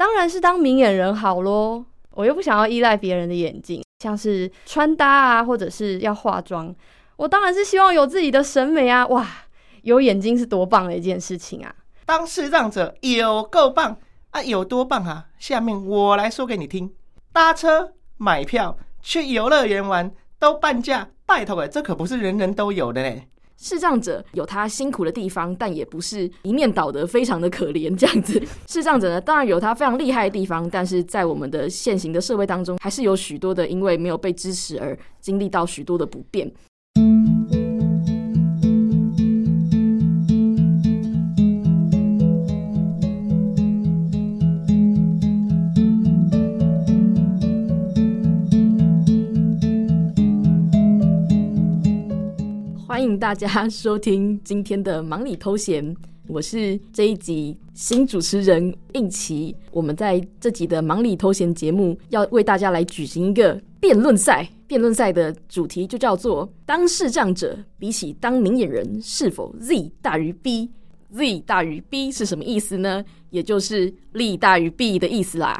当然是当明眼人好喽。我又不想要依赖别人的眼睛，像是穿搭啊，或者是要化妆，我当然是希望有自己的审美啊！哇，有眼睛是多棒的一件事情啊！当视障者有够棒啊，有多棒啊？下面我来说给你听：搭车、买票、去游乐园玩都半价，拜托哎，这可不是人人都有的嘞。视障者有他辛苦的地方，但也不是一面倒的非常的可怜这样子。视障者呢，当然有他非常厉害的地方，但是在我们的现行的社会当中，还是有许多的因为没有被支持而经历到许多的不便。欢迎大家收听今天的忙里偷闲，我是这一集新主持人应琪。我们在这集的忙里偷闲节目要为大家来举行一个辩论赛，辩论赛的主题就叫做“当视障者比起当明眼人是否 Z 大于 B？Z 大于 B 是什么意思呢？也就是利大于弊的意思啦。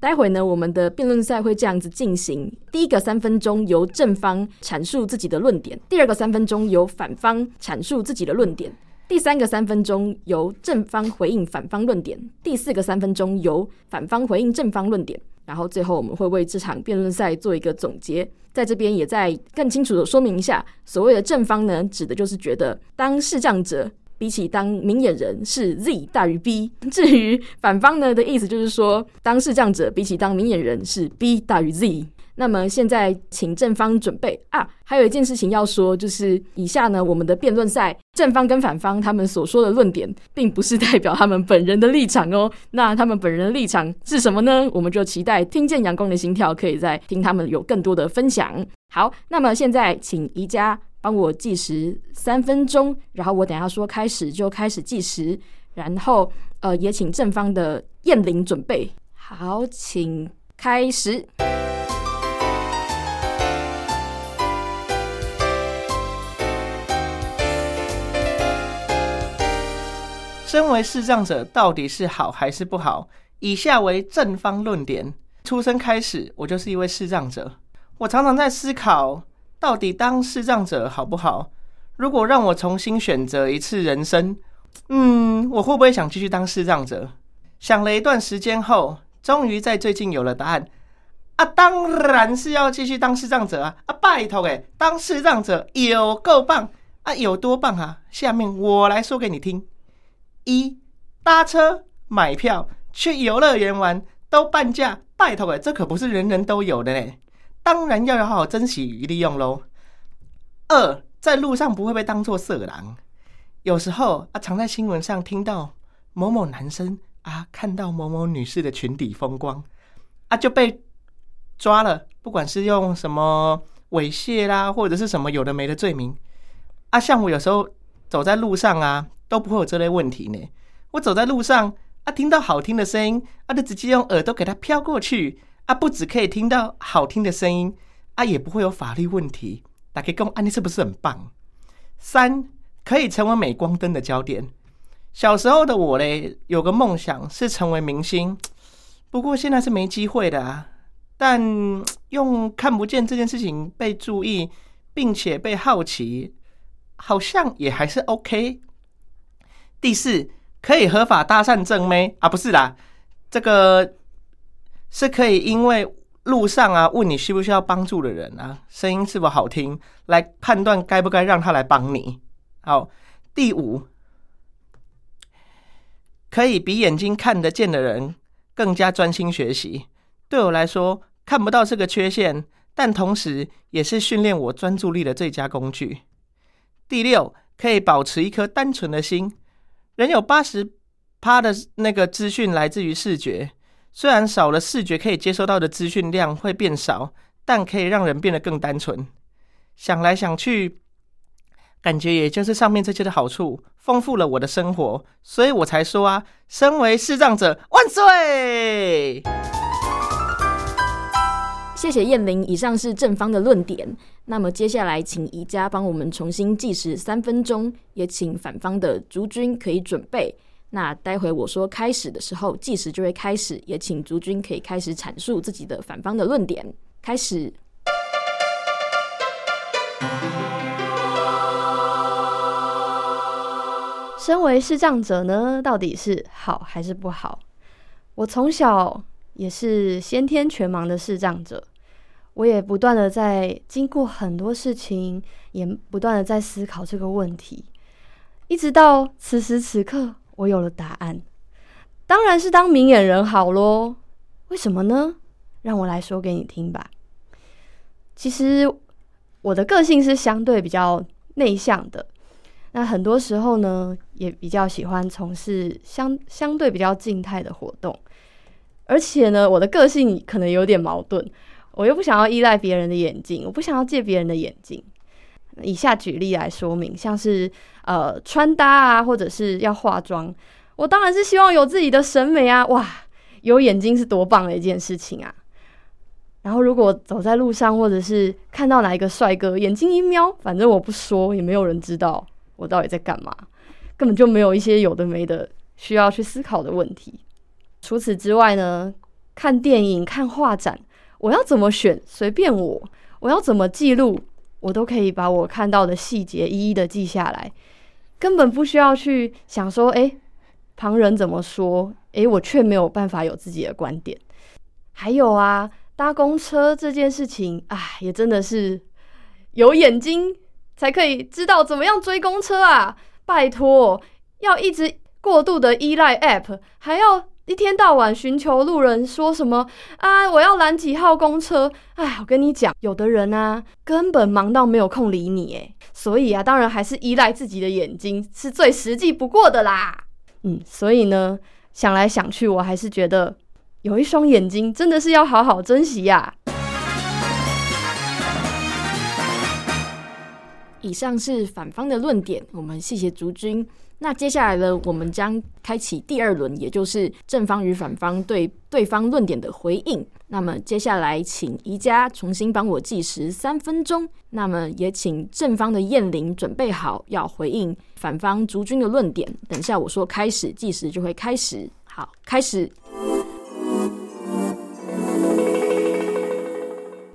待会呢，我们的辩论赛会这样子进行：第一个三分钟由正方阐述自己的论点，第二个三分钟由反方阐述自己的论点，第三个三分钟由正方回应反方论点，第四个三分钟由反方回应正方论点。然后最后我们会为这场辩论赛做一个总结。在这边也再更清楚的说明一下，所谓的正方呢，指的就是觉得当视障者。比起当明眼人是 Z 大于 B，至于反方呢的意思就是说，当视障者比起当明眼人是 B 大于 Z。那么现在请正方准备啊，还有一件事情要说，就是以下呢我们的辩论赛正方跟反方他们所说的论点，并不是代表他们本人的立场哦。那他们本人的立场是什么呢？我们就期待听见阳光的心跳，可以再听他们有更多的分享。好，那么现在请宜家。帮我计时三分钟，然后我等下说开始就开始计时，然后呃也请正方的彦伶准备好，请开始。身为视障者到底是好还是不好？以下为正方论点。出生开始，我就是一位视障者，我常常在思考。到底当视障者好不好？如果让我重新选择一次人生，嗯，我会不会想继续当视障者？想了一段时间后，终于在最近有了答案。啊，当然是要继续当视障者啊！啊，拜托诶，当视障者有够棒啊，有多棒啊？下面我来说给你听：一，搭车、买票、去游乐园玩都半价，拜托诶，这可不是人人都有的呢。当然要好好珍惜与利用喽。二，在路上不会被当作色狼。有时候啊，常在新闻上听到某某男生啊，看到某某女士的裙底风光啊，就被抓了。不管是用什么猥亵啦，或者是什么有的没的罪名啊，像我有时候走在路上啊，都不会有这类问题呢。我走在路上啊，听到好听的声音啊，就直接用耳朵给它飘过去。啊，不只可以听到好听的声音，啊，也不会有法律问题。大家讲，啊，你是不是很棒？三，可以成为镁光灯的焦点。小时候的我嘞，有个梦想是成为明星，不过现在是没机会的啊。但用看不见这件事情被注意，并且被好奇，好像也还是 OK。第四，可以合法搭讪正妹啊，不是啦，这个。是可以因为路上啊问你需不需要帮助的人啊，声音是否好听，来判断该不该让他来帮你。好，第五，可以比眼睛看得见的人更加专心学习。对我来说，看不到是个缺陷，但同时也是训练我专注力的最佳工具。第六，可以保持一颗单纯的心。人有八十趴的那个资讯来自于视觉。虽然少了视觉，可以接收到的资讯量会变少，但可以让人变得更单纯。想来想去，感觉也就是上面这些的好处，丰富了我的生活，所以我才说啊，身为视障者万岁！谢谢燕玲，以上是正方的论点。那么接下来，请宜家帮我们重新计时三分钟，也请反方的竹君可以准备。那待会我说开始的时候，计时就会开始，也请竹君可以开始阐述自己的反方的论点。开始。身为视障者呢，到底是好还是不好？我从小也是先天全盲的视障者，我也不断的在经过很多事情，也不断的在思考这个问题，一直到此时此刻，我有了答案。当然是当明眼人好喽。为什么呢？让我来说给你听吧。其实我的个性是相对比较内向的。那很多时候呢，也比较喜欢从事相相对比较静态的活动，而且呢，我的个性可能有点矛盾，我又不想要依赖别人的眼睛，我不想要借别人的眼睛。以下举例来说明，像是呃穿搭啊，或者是要化妆，我当然是希望有自己的审美啊，哇，有眼睛是多棒的一件事情啊。然后如果走在路上，或者是看到哪一个帅哥，眼睛一瞄，反正我不说，也没有人知道。我到底在干嘛？根本就没有一些有的没的需要去思考的问题。除此之外呢，看电影、看画展，我要怎么选随便我，我要怎么记录，我都可以把我看到的细节一一的记下来，根本不需要去想说，诶，旁人怎么说？诶，我却没有办法有自己的观点。还有啊，搭公车这件事情，啊，也真的是有眼睛。才可以知道怎么样追公车啊！拜托，要一直过度的依赖 App，还要一天到晚寻求路人说什么啊？我要拦几号公车？哎，我跟你讲，有的人啊，根本忙到没有空理你，哎，所以啊，当然还是依赖自己的眼睛是最实际不过的啦。嗯，所以呢，想来想去，我还是觉得有一双眼睛真的是要好好珍惜呀。以上是反方的论点，我们谢谢竹君。那接下来呢，我们将开启第二轮，也就是正方与反方对对方论点的回应。那么接下来，请宜家重新帮我计时三分钟。那么也请正方的燕玲准备好，要回应反方竹君的论点。等下我说开始，计时就会开始。好，开始。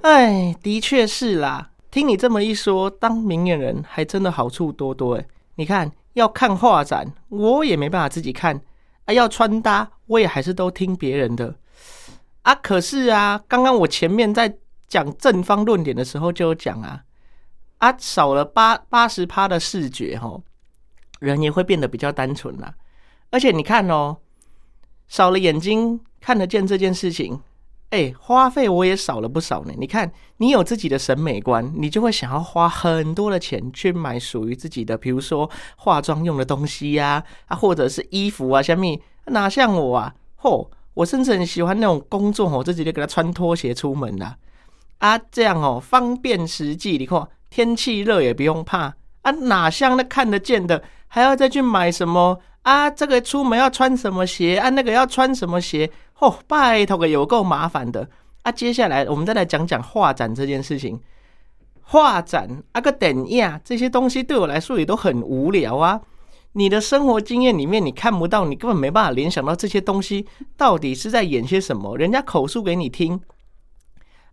哎，的确是啦。听你这么一说，当明眼人还真的好处多多诶。你看，要看画展，我也没办法自己看啊；要穿搭，我也还是都听别人的啊。可是啊，刚刚我前面在讲正方论点的时候就有讲啊，啊，少了八八十趴的视觉吼，人也会变得比较单纯啦。而且你看哦，少了眼睛看得见这件事情。哎，花费我也少了不少呢。你看，你有自己的审美观，你就会想要花很多的钱去买属于自己的，比如说化妆用的东西呀，啊，或者是衣服啊，虾米，哪像我啊？嚯，我甚至很喜欢那种工作哦，自己就给他穿拖鞋出门啦。啊，这样哦，方便实际。你看，天气热也不用怕啊，哪像那看得见的，还要再去买什么啊？这个出门要穿什么鞋啊？那个要穿什么鞋？哦，拜托个有够麻烦的啊！接下来我们再来讲讲画展这件事情。画展啊，个等呀这些东西对我来说也都很无聊啊。你的生活经验里面你看不到，你根本没办法联想到这些东西到底是在演些什么。人家口述给你听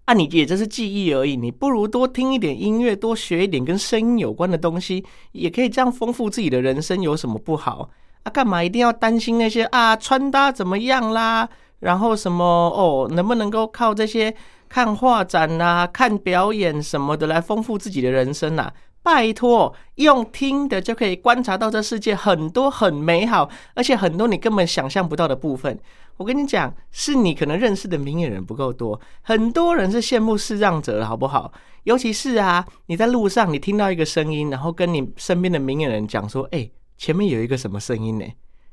啊，你也就是记忆而已。你不如多听一点音乐，多学一点跟声音有关的东西，也可以这样丰富自己的人生，有什么不好啊？干嘛一定要担心那些啊穿搭怎么样啦？然后什么哦，能不能够靠这些看画展啊、看表演什么的来丰富自己的人生啊？拜托，用听的就可以观察到这世界很多很美好，而且很多你根本想象不到的部分。我跟你讲，是你可能认识的明眼人不够多，很多人是羡慕视障者的好不好？尤其是啊，你在路上你听到一个声音，然后跟你身边的明眼人讲说：“哎，前面有一个什么声音呢？”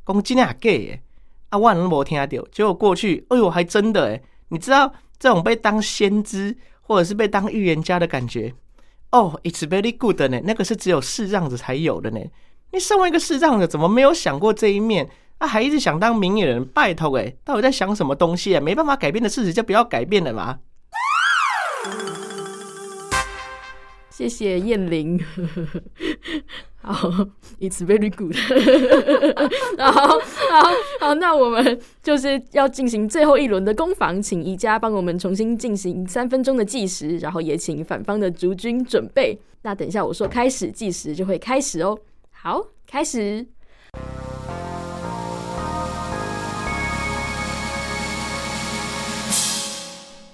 公鸡啊 gay 啊，万人没听到，结果过去，哎呦，还真的诶，你知道这种被当先知或者是被当预言家的感觉哦，It's very good 呢，那个是只有视障者才有的呢。你身为一个视障者，怎么没有想过这一面？啊，还一直想当明眼人，拜托诶，到底在想什么东西啊？没办法改变的事实就不要改变了嘛。谢谢彦好，It's very good。好好好，那我们就是要进行最后一轮的攻防，请宜家帮我们重新进行三分钟的计时，然后也请反方的竹君准备。那等一下我说开始计时就会开始哦。好，开始。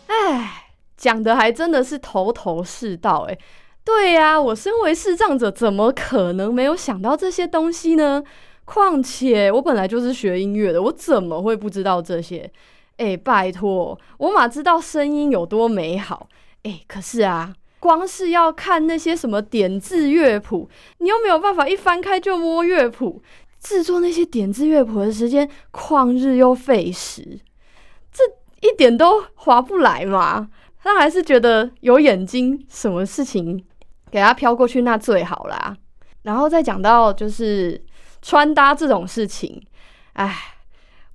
哎，讲的还真的是头头是道哎。对呀、我身为视障者，怎么可能没有想到这些东西呢？况且我本来就是学音乐的，我怎么会不知道这些？哎，拜托，我哪知道声音有多美好？哎，可是啊，光是要看那些什么点字乐谱，你又没有办法一翻开就摸乐谱，制作那些点字乐谱的时间旷日又费时，这一点都划不来嘛。他还是觉得有眼睛，什么事情？给他飘过去那最好啦，然后再讲到就是穿搭这种事情，哎，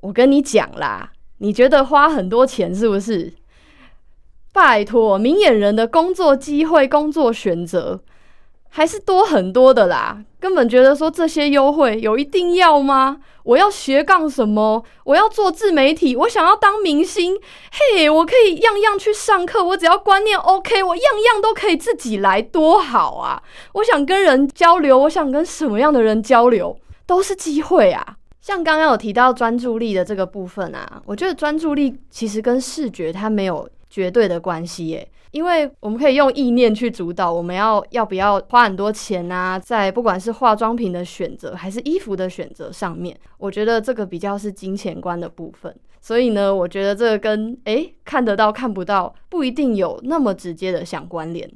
我跟你讲啦，你觉得花很多钱是不是？拜托，明眼人的工作机会、工作选择还是多很多的啦，根本觉得说这些优惠有一定要吗？我要斜杠什么？我要做自媒体？我想要当明星？嘿，我可以样样去上课，我只要观念 OK，我样样都可以自己来，多好啊！我想跟人交流，我想跟什么样的人交流，都是机会啊！像刚刚有提到专注力的这个部分啊，我觉得专注力其实跟视觉它没有绝对的关系耶。因为我们可以用意念去主导，我们要要不要花很多钱啊，在不管是化妆品的选择还是衣服的选择上面，我觉得这个比较是金钱观的部分。所以呢，我觉得这个跟诶看得到看不到不一定有那么直接的相关联。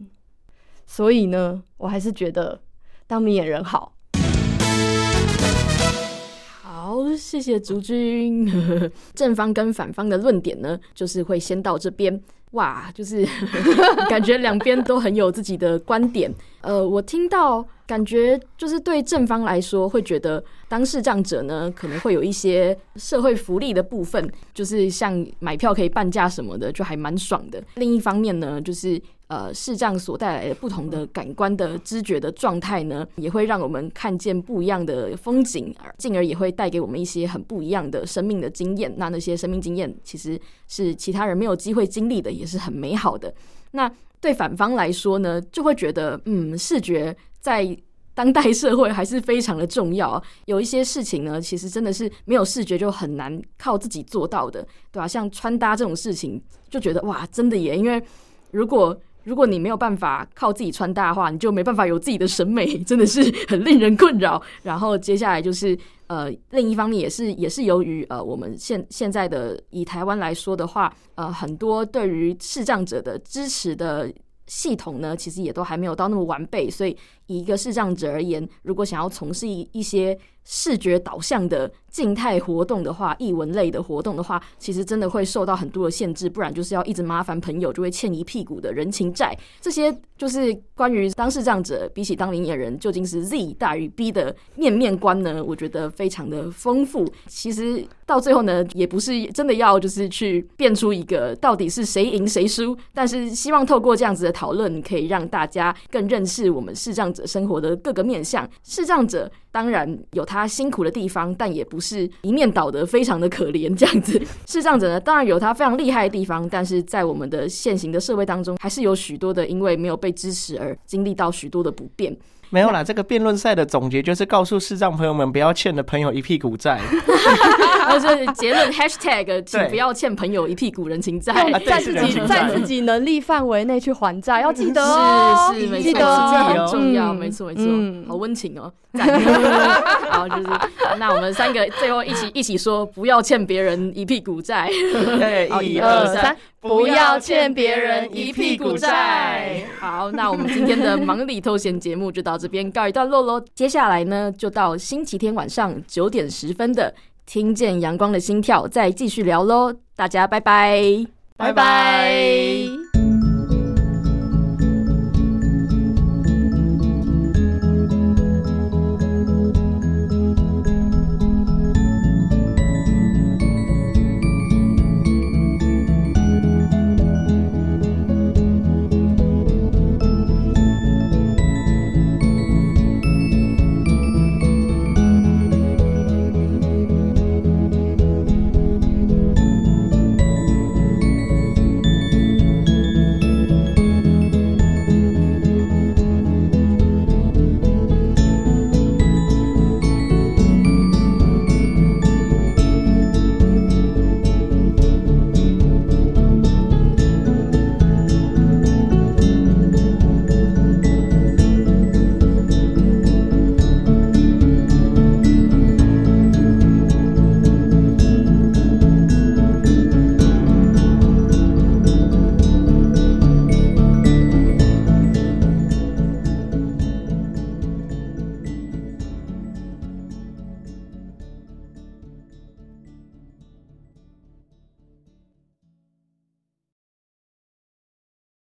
所以呢，我还是觉得当明眼人好。谢谢竹君。正方跟反方的论点呢，就是会先到这边。哇，就是 感觉两边都很有自己的观点。呃，我听到感觉就是对正方来说，会觉得当视障者呢，可能会有一些社会福利的部分，就是像买票可以半价什么的，就还蛮爽的。另一方面呢，就是。呃，视障所带来的不同的感官的知觉的状态呢，也会让我们看见不一样的风景，进而也会带给我们一些很不一样的生命的经验。那那些生命经验其实是其他人没有机会经历的，也是很美好的。那对反方来说呢，就会觉得，嗯，视觉在当代社会还是非常的重要。有一些事情呢，其实真的是没有视觉就很难靠自己做到的，对吧？像穿搭这种事情，就觉得哇，真的耶，因为如果如果你没有办法靠自己穿搭的话，你就没办法有自己的审美，真的是很令人困扰。然后接下来就是呃，另一方面也是也是由于呃，我们现现在的以台湾来说的话，呃，很多对于视障者的支持的系统呢，其实也都还没有到那么完备，所以以一个视障者而言，如果想要从事一一些视觉导向的静态活动的话，译文类的活动的话，其实真的会受到很多的限制，不然就是要一直麻烦朋友，就会欠一屁股的人情债。这些就是关于当视障者比起当明眼人，究竟是 Z 大于 B 的面面观呢？我觉得非常的丰富。其实到最后呢，也不是真的要就是去变出一个到底是谁赢谁输，但是希望透过这样子的讨论，可以让大家更认识我们视障者生活的各个面向。视障者。当然有他辛苦的地方，但也不是一面倒的，非常的可怜这样子。视障者呢，当然有他非常厉害的地方，但是在我们的现行的社会当中，还是有许多的因为没有被支持而经历到许多的不便。没有啦，这个辩论赛的总结就是告诉视障朋友们，不要欠了朋友一屁股债。就是结论，#hashtag 请不要欠朋友一屁股人情债，在自己在自己能力范围内去还债，要记得哦，是是，记得这很重要，没错没错，好温情哦。好，就是那我们三个最后一起一起说，不要欠别人一屁股债。一二三，不要欠别人一屁股债。好，那我们今天的忙里偷闲节目就到这边告一段落喽。接下来呢，就到星期天晚上九点十分的听见阳光的心跳，再继续聊喽。大家拜拜，拜拜。